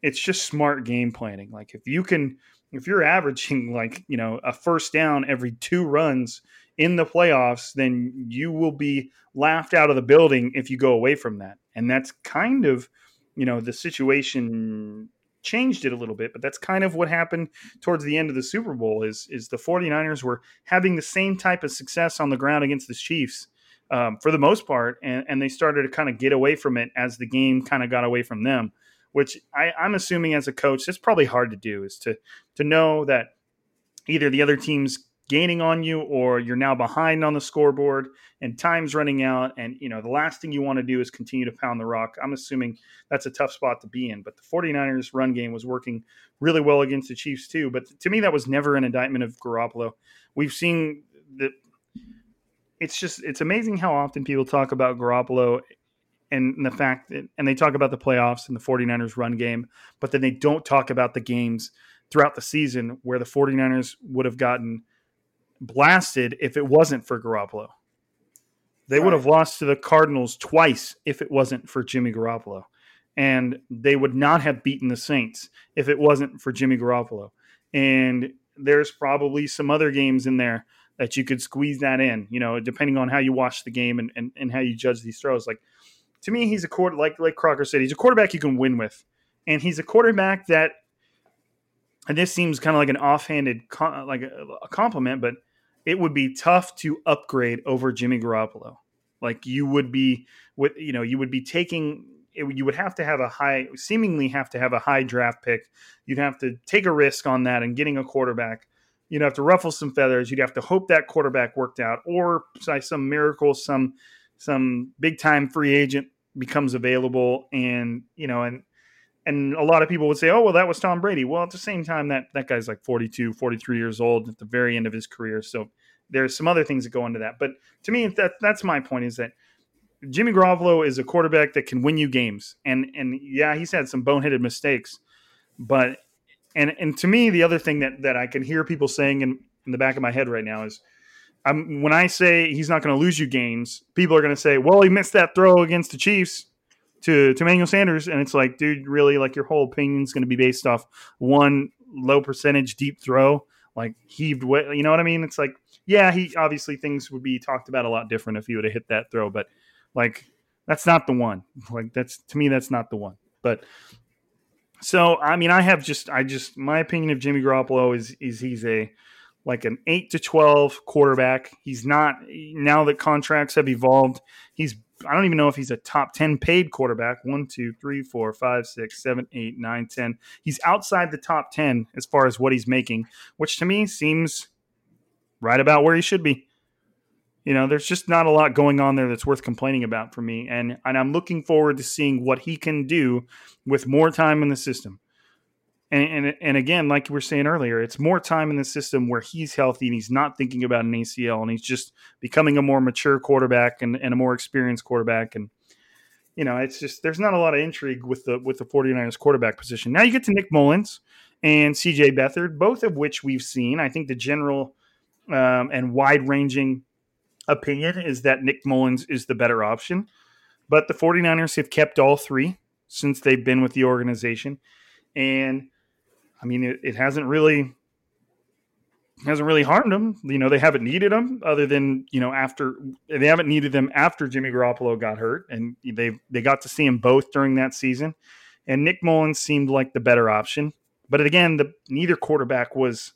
it's just smart game planning. Like, if you can, if you're averaging like, you know, a first down every two runs in the playoffs, then you will be laughed out of the building if you go away from that. And that's kind of, you know, the situation changed it a little bit, but that's kind of what happened towards the end of the Super Bowl is is the 49ers were having the same type of success on the ground against the Chiefs um, for the most part, and, and they started to kind of get away from it as the game kind of got away from them, which I, I'm assuming as a coach, it's probably hard to do is to to know that either the other team's gaining on you or you're now behind on the scoreboard and time's running out and you know the last thing you want to do is continue to pound the rock. I'm assuming that's a tough spot to be in but the 49ers run game was working really well against the chiefs too. But to me that was never an indictment of garoppolo. We've seen that it's just it's amazing how often people talk about garoppolo and the fact that and they talk about the playoffs and the 49ers run game but then they don't talk about the games throughout the season where the 49ers would have gotten – blasted if it wasn't for Garoppolo. They right. would have lost to the Cardinals twice if it wasn't for Jimmy Garoppolo. And they would not have beaten the Saints if it wasn't for Jimmy Garoppolo. And there's probably some other games in there that you could squeeze that in, you know, depending on how you watch the game and, and, and how you judge these throws. Like to me, he's a quarter like like Crocker said, he's a quarterback you can win with. And he's a quarterback that and this seems kind of like an offhanded like a, a compliment, but it would be tough to upgrade over Jimmy Garoppolo. Like you would be with you know you would be taking it, you would have to have a high seemingly have to have a high draft pick. You'd have to take a risk on that and getting a quarterback. You'd have to ruffle some feathers. You'd have to hope that quarterback worked out, or by some miracle, some some big time free agent becomes available, and you know, and and a lot of people would say, oh, well, that was Tom Brady. Well, at the same time, that, that guy's like 42, 43 years old at the very end of his career. So there's some other things that go into that. But to me, that that's my point is that Jimmy Garoppolo is a quarterback that can win you games. And, and yeah, he's had some boneheaded mistakes, but, and, and to me, the other thing that, that I can hear people saying in, in the back of my head right now is, I'm, when I say he's not going to lose you games, people are going to say, well, he missed that throw against the Chiefs to to Emmanuel Sanders, and it's like, dude, really, like your whole opinion is going to be based off one low percentage deep throw, like heaved way. You know what I mean? It's like, yeah, he obviously things would be talked about a lot different if he would have hit that throw, but like that's not the one. Like that's to me, that's not the one. But so I mean, I have just I just my opinion of Jimmy Garoppolo is is he's a like an eight to twelve quarterback. He's not now that contracts have evolved. He's I don't even know if he's a top 10 paid quarterback. One, two, three, four, five, six, seven, eight, nine, 10. He's outside the top 10 as far as what he's making, which to me seems right about where he should be. You know, there's just not a lot going on there that's worth complaining about for me. And, and I'm looking forward to seeing what he can do with more time in the system. And, and, and again, like we were saying earlier, it's more time in the system where he's healthy and he's not thinking about an ACL and he's just becoming a more mature quarterback and, and a more experienced quarterback. And, you know, it's just there's not a lot of intrigue with the with the 49ers quarterback position. Now you get to Nick Mullens and CJ Beathard, both of which we've seen. I think the general um, and wide ranging opinion is that Nick Mullens is the better option. But the 49ers have kept all three since they've been with the organization. And I mean, it, it hasn't really hasn't really harmed them. You know, they haven't needed them other than you know after they haven't needed them after Jimmy Garoppolo got hurt, and they they got to see him both during that season. And Nick Mullens seemed like the better option, but again, the neither quarterback was,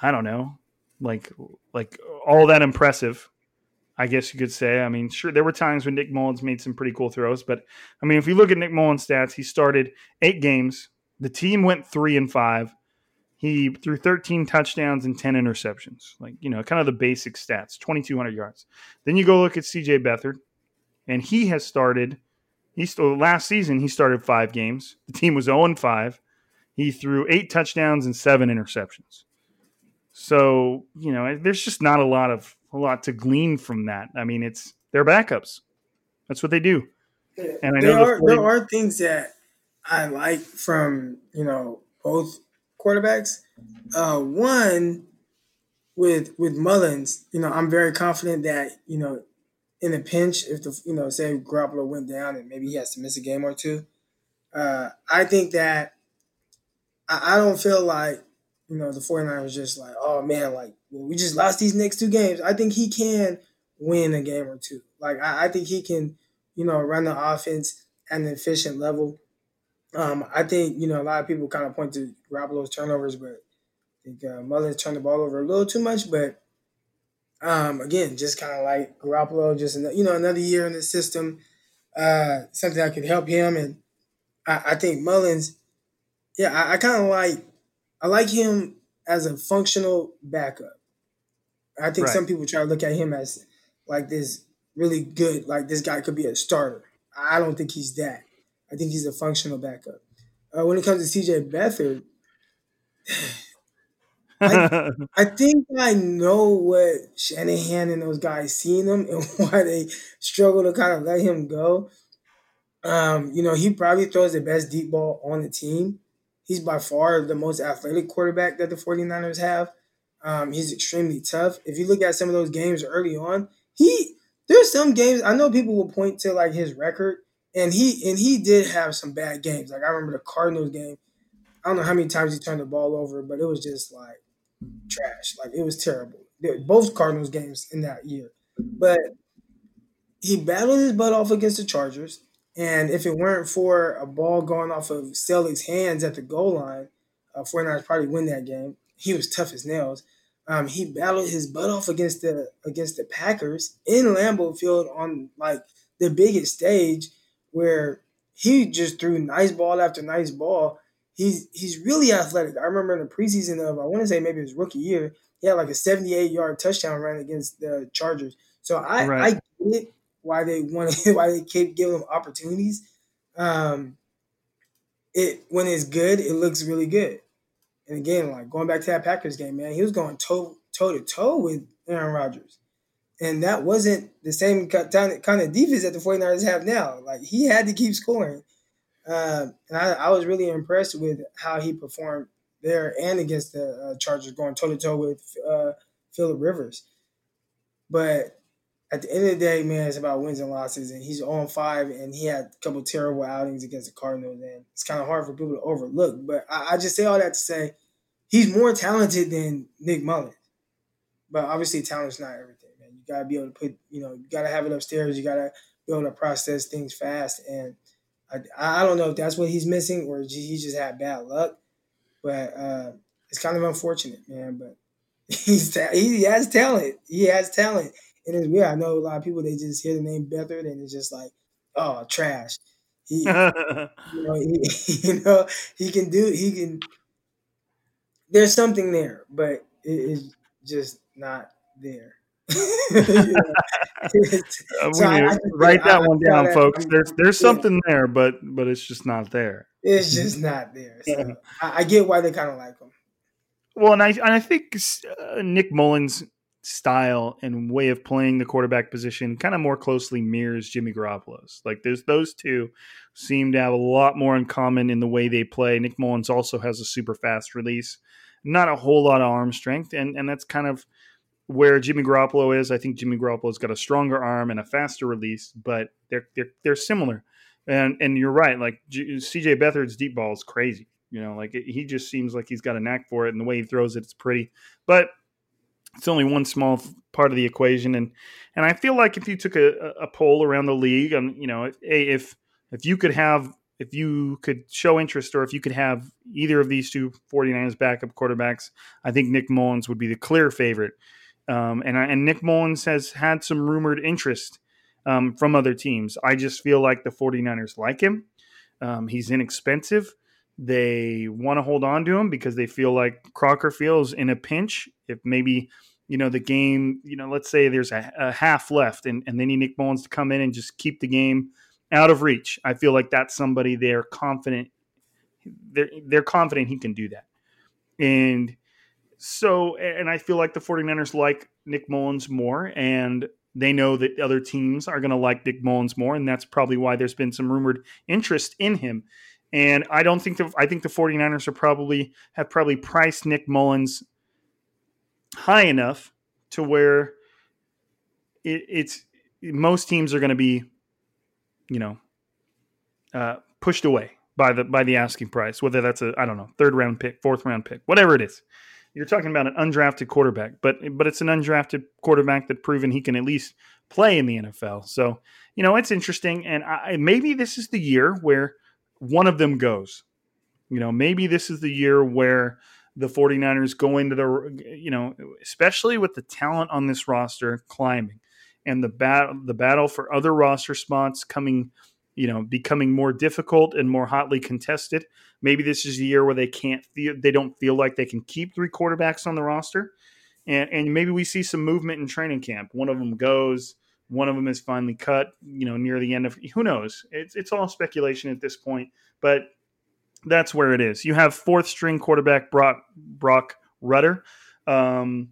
I don't know, like like all that impressive. I guess you could say. I mean, sure, there were times when Nick Mullens made some pretty cool throws, but I mean, if you look at Nick Mullens' stats, he started eight games. The team went three and five. He threw 13 touchdowns and 10 interceptions, like, you know, kind of the basic stats, 2,200 yards. Then you go look at CJ Beathard, and he has started, he still, last season, he started five games. The team was 0 5. He threw eight touchdowns and seven interceptions. So, you know, there's just not a lot of, a lot to glean from that. I mean, it's, they're backups. That's what they do. And I know there are, 40- there are things that I like from, you know, both quarterbacks. Uh, one with with Mullens, you know, I'm very confident that you know, in a pinch, if the you know, say Garoppolo went down and maybe he has to miss a game or two, uh, I think that I, I don't feel like you know the 49ers just like, oh man, like we just lost these next two games. I think he can win a game or two. Like I, I think he can, you know, run the offense at an efficient level. Um, I think you know a lot of people kind of point to Garoppolo's turnovers, but I think uh, Mullens turned the ball over a little too much. But um, again, just kind of like Garoppolo, just you know another year in the system, uh, something that could help him. And I, I think Mullens, yeah, I, I kind of like I like him as a functional backup. I think right. some people try to look at him as like this really good, like this guy could be a starter. I don't think he's that. I think he's a functional backup. Uh, when it comes to CJ Beathard, I, I, think I know what Shanahan and those guys see in him and why they struggle to kind of let him go. Um, you know, he probably throws the best deep ball on the team. He's by far the most athletic quarterback that the 49ers have. Um, he's extremely tough. If you look at some of those games early on, he there's some games I know people will point to like his record and he and he did have some bad games. Like I remember the Cardinals game. I don't know how many times he turned the ball over, but it was just like trash. Like it was terrible. Both Cardinals games in that year. But he battled his butt off against the Chargers. And if it weren't for a ball going off of Celtics' hands at the goal line, uh, 49ers probably win that game. He was tough as nails. Um, he battled his butt off against the against the Packers in Lambeau Field on like the biggest stage where he just threw nice ball after nice ball. He's he's really athletic. I remember in the preseason of I want to say maybe his rookie year, he had like a 78 yard touchdown run against the Chargers. So I right. I get why they wanted why they keep giving him opportunities. Um, it when it's good, it looks really good. And again, like going back to that Packers game, man, he was going toe toe to toe with Aaron Rodgers. And that wasn't the same kind of defense that the 49ers have now. Like he had to keep scoring. Uh, and I, I, was really impressed with how he performed there and against the uh, Chargers, going toe to toe with uh, Philip Rivers. But at the end of the day, man, it's about wins and losses. And he's on five, and he had a couple terrible outings against the Cardinals, and it's kind of hard for people to overlook. But I, I just say all that to say he's more talented than Nick Mullen. But obviously, talent's not everything you gotta be able to put, you know, you gotta have it upstairs. You gotta be able to process things fast. And I, I don't know if that's what he's missing or he just had bad luck. But uh, it's kind of unfortunate, man. But he's he has talent. He has talent. And it's weird. I know a lot of people they just hear the name Beathard and it's just like, oh, trash. He, you know, he, you know, he can do. He can. There's something there, but it is just not there. So I, I write that I, one down, that, folks. There's there's yeah. something there, but but it's just not there. It's just not there. So I, get why they kind of like him. Well, and I and I think uh, Nick Mullens' style and way of playing the quarterback position kind of more closely mirrors Jimmy Garoppolo's. Like there's those two seem to have a lot more in common in the way they play. Nick Mullens also has a super fast release, not a whole lot of arm strength, and and that's kind of where Jimmy Garoppolo is. I think Jimmy Garoppolo's got a stronger arm and a faster release, but they're they're, they're similar. And and you're right. Like G- CJ Beathard's deep ball is crazy. You know, like it, he just seems like he's got a knack for it, and the way he throws it, it's pretty. But it's only one small part of the equation, and and I feel like if you took a, a poll around the league, and you know, if if if you could have if you could show interest or if you could have either of these two 49ers backup quarterbacks, I think Nick Mullens would be the clear favorite. Um, and, and Nick Mullens has had some rumored interest um, from other teams. I just feel like the 49ers like him. Um, he's inexpensive. They want to hold on to him because they feel like Crocker feels in a pinch. If maybe, you know, the game, you know, let's say there's a, a half left and, and they need Nick Mullens to come in and just keep the game out of reach. I feel like that's somebody they're confident they're they're confident he can do that. And so and I feel like the 49ers like Nick Mullens more and they know that other teams are going to like Nick Mullens more and that's probably why there's been some rumored interest in him. And I don't think the I think the 49ers are probably have probably priced Nick Mullens high enough to where it, it's most teams are going to be you know, uh, pushed away by the by the asking price, whether that's a I don't know third round pick, fourth round pick, whatever it is. You're talking about an undrafted quarterback, but but it's an undrafted quarterback that proven he can at least play in the NFL. So you know it's interesting, and I, maybe this is the year where one of them goes. You know, maybe this is the year where the 49ers go into the you know, especially with the talent on this roster climbing and the battle the battle for other roster spots coming you know becoming more difficult and more hotly contested. Maybe this is a year where they can't feel they don't feel like they can keep three quarterbacks on the roster. And and maybe we see some movement in training camp. One of them goes one of them is finally cut you know near the end of who knows? It's it's all speculation at this point but that's where it is. You have fourth string quarterback broc broc rutter um,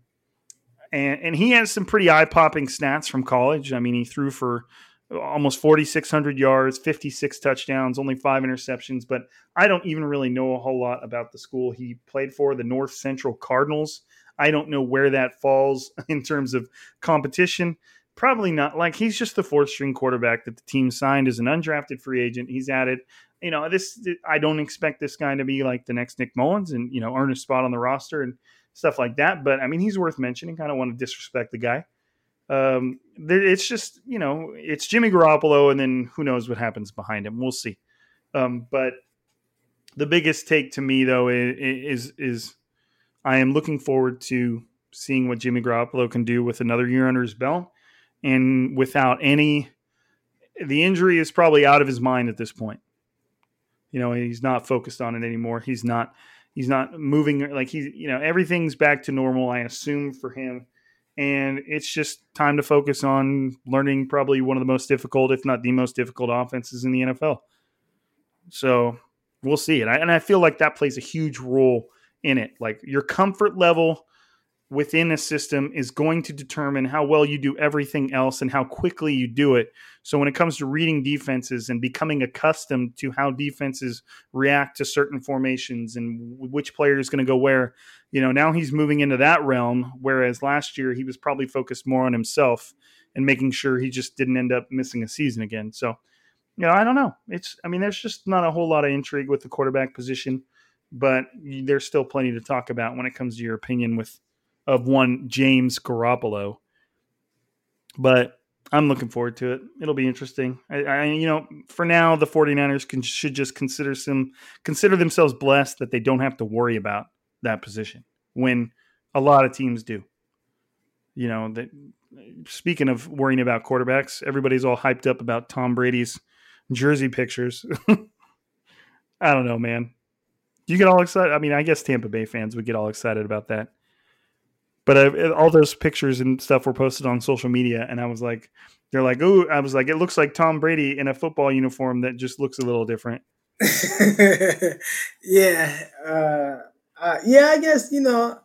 and and he has some pretty eye popping stats from college. I mean, he threw for almost 4600 yards 56 touchdowns only five interceptions but i don't even really know a whole lot about the school he played for the north central cardinals i don't know where that falls in terms of competition probably not like he's just the fourth string quarterback that the team signed as an undrafted free agent he's added you know this i don't expect this guy to be like the next nick mullens and you know earn a spot on the roster and stuff like that. But I mean, he's worth mentioning. I don't want to disrespect the guy. Um, it's just you know, it's Jimmy Garoppolo, and then who knows what happens behind him. We'll see. Um, but the biggest take to me though is, is is I am looking forward to seeing what Jimmy Garoppolo can do with another year under his belt, and without any. The injury is probably out of his mind at this point. You know, he's not focused on it anymore. He's not He's not moving like he's you know everything's back to normal. I assume for him, and it's just time to focus on learning probably one of the most difficult, if not the most difficult, offenses in the NFL. So we'll see, and I and I feel like that plays a huge role in it. Like your comfort level within a system is going to determine how well you do everything else and how quickly you do it. So when it comes to reading defenses and becoming accustomed to how defenses react to certain formations and which player is going to go where, you know, now he's moving into that realm whereas last year he was probably focused more on himself and making sure he just didn't end up missing a season again. So, you know, I don't know. It's I mean there's just not a whole lot of intrigue with the quarterback position, but there's still plenty to talk about when it comes to your opinion with of one James Garoppolo. But I'm looking forward to it. It'll be interesting. I, I, you know, for now, the 49ers can, should just consider some consider themselves blessed that they don't have to worry about that position when a lot of teams do. You know, that speaking of worrying about quarterbacks, everybody's all hyped up about Tom Brady's jersey pictures. I don't know, man. You get all excited. I mean, I guess Tampa Bay fans would get all excited about that. But I, all those pictures and stuff were posted on social media, and I was like, they're like, oh, I was like, it looks like Tom Brady in a football uniform that just looks a little different. yeah, uh, uh, yeah. I guess you know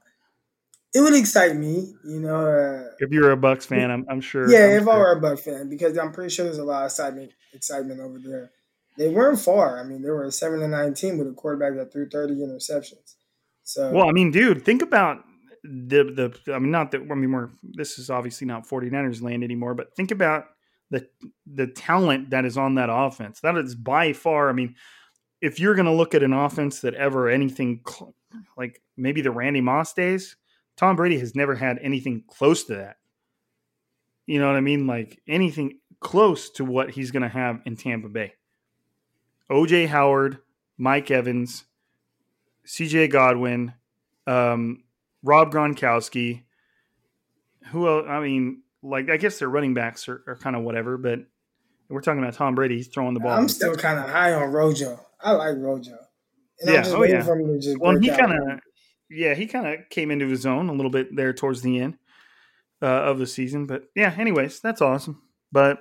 it would excite me. You know, uh, if you're a Bucs fan, I'm, I'm sure. Yeah, I'm if sure. I were a Bucs fan, because I'm pretty sure there's a lot of excitement excitement over there. They weren't far. I mean, they were a seven to nine team with a quarterback that threw 30 interceptions. So, well, I mean, dude, think about the the I mean not that I mean we're this is obviously not 49ers land anymore, but think about the the talent that is on that offense. That is by far, I mean, if you're going to look at an offense that ever anything cl- like maybe the Randy Moss days, Tom Brady has never had anything close to that. You know what I mean? Like anything close to what he's going to have in Tampa Bay. OJ Howard, Mike Evans, CJ Godwin, um, Rob Gronkowski. Who else? I mean, like, I guess their running backs are, are kind of whatever, but we're talking about Tom Brady. He's throwing the ball. I'm still kind of high on Rojo. I like Rojo. And Yeah, I'm just oh, waiting yeah. for him to just well, he kind of, yeah, he kind of came into his own a little bit there towards the end uh, of the season. But yeah, anyways, that's awesome. But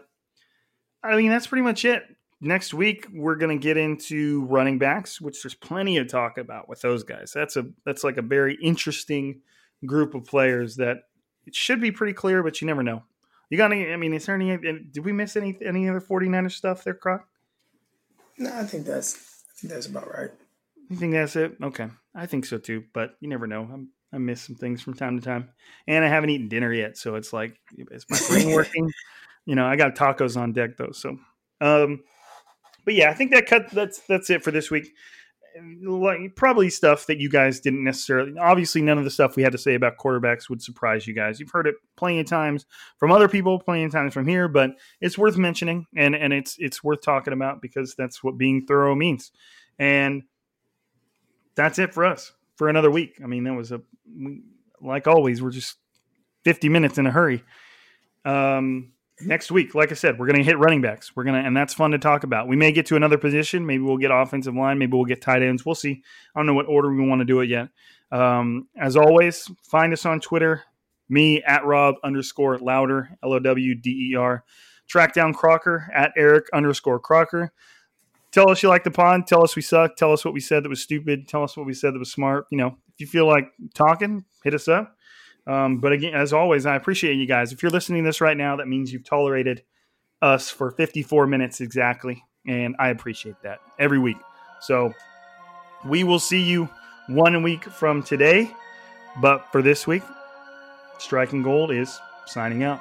I mean, that's pretty much it. Next week we're going to get into running backs, which there's plenty to talk about with those guys. That's a that's like a very interesting group of players that it should be pretty clear, but you never know. You got any? I mean, is there any? Did we miss any any other 49ers stuff there, Croc? No, I think that's I think that's about right. You think that's it? Okay, I think so too. But you never know. I'm, I miss some things from time to time, and I haven't eaten dinner yet, so it's like, is my brain working? You know, I got tacos on deck though. So, um, but yeah, I think that cut. That's that's it for this week. Like probably stuff that you guys didn't necessarily. Obviously, none of the stuff we had to say about quarterbacks would surprise you guys. You've heard it plenty of times from other people, plenty of times from here, but it's worth mentioning and and it's it's worth talking about because that's what being thorough means. And that's it for us for another week. I mean, that was a like always. We're just fifty minutes in a hurry. Um, next week, like I said, we're going to hit running backs. We're gonna, and that's fun to talk about. We may get to another position. Maybe we'll get offensive line. Maybe we'll get tight ends. We'll see. I don't know what order we want to do it yet. Um, as always, find us on Twitter. Me at Rob underscore Lowder L O W D E R. Track down Crocker at Eric underscore Crocker tell us you like the pond. Tell us we suck. Tell us what we said that was stupid. Tell us what we said that was smart. You know, if you feel like talking, hit us up. Um, but again, as always, I appreciate you guys. If you're listening to this right now, that means you've tolerated us for 54 minutes exactly. And I appreciate that every week. So we will see you one week from today. But for this week, Striking Gold is signing out.